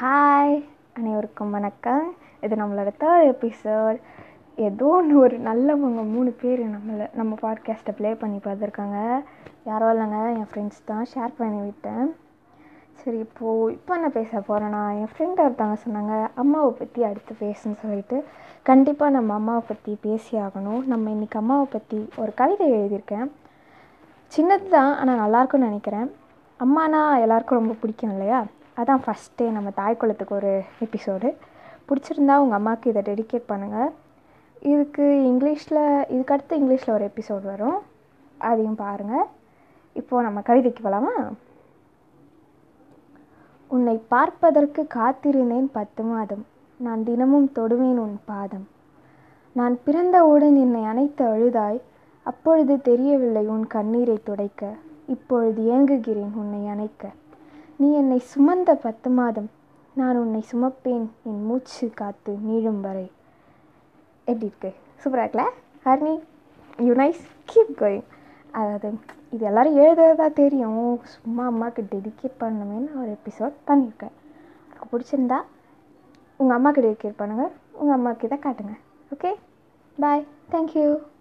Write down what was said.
Hi அனைவருக்கும் வணக்கம். இது நம்மளோட தேர்ட் எபிசோட் ஏதோ ஒன்று ஒரு நல்லவங்க மூணு பேர் நம்மளை நம்ம பாட்காஸ்ட்டை ப்ளே பண்ணி பார்த்துருக்காங்க. யாரோ இல்லைங்க என் ஃப்ரெண்ட்ஸ் தான். ஷேர் பண்ணி விட்டேன். சரி இப்போது இப்போ என்ன பேச போகிறேன்னா என் ஃப்ரெண்ட் ஒருத்தவங்க சொன்னாங்க அம்மாவை பற்றி அடுத்து பேசுன்னு சொல்லிட்டு. கண்டிப்பாக நம்ம அம்மாவை பற்றி பேசி ஆகணும். நம்ம இன்றைக்கி அம்மாவை பற்றி ஒரு கவிதை எழுதியிருக்கேன். சின்னது தான் ஆனால் நல்லாயிருக்கும்னு நினைக்கிறேன். அம்மானா எல்லாருக்கும் ரொம்ப பிடிக்கும் இல்லையா? அதான் ஃபஸ்ட்டே நம்ம தாய் குலத்துக்கு ஒரு எபிசோடு பிடிச்சிருந்தா உங்கள் அம்மாவுக்கு இதை டெடிகேட் பண்ணுங்கள் இதுக்கு இங்கிலீஷில் இதுக்கடுத்து இங்கிலீஷில் ஒரு எபிசோட் வரும். அதையும் பாருங்கள் இப்போது நம்ம கவிதைக்கு போகலாமா உன்னை பார்ப்பதற்கு காத்திருந்தேன் பத்து மாதம். நான் தினமும் தொடுவேன் உன் பாதம். நான் பிறந்தவுடன் என்னை அணைத்து அழுதாய். அப்பொழுது தெரியவில்லை உன் கண்ணீரை துடைக்க. இப்பொழுது ஏங்குகிறேன் உன்னை அணைக்க. நீ என்னை சுமந்த பத்து மாதம் நான் உன்னை சுமப்பேன். என் மூச்சு காத்து நீழும் வரை. எப்படி இருக்கு? சூப்பராக இருக்கல? ஹர்னி யூ நைஸ் கீப் கோயிங் அதாவது இது எல்லோரும் எழுதுறதா தெரியும். சும்மா அம்மாவுக்கு டெடிகேட் பண்ணணுமேனு ஒரு எபிசோட் பண்ணியிருக்கேன். எனக்கு பிடிச்சிருந்தா உங்கள் அம்மாவுக்கு டெடிகேட் பண்ணுங்கள் உங்கள் அம்மாவுக்கு இதை காட்டுங்க. Okay bye thank you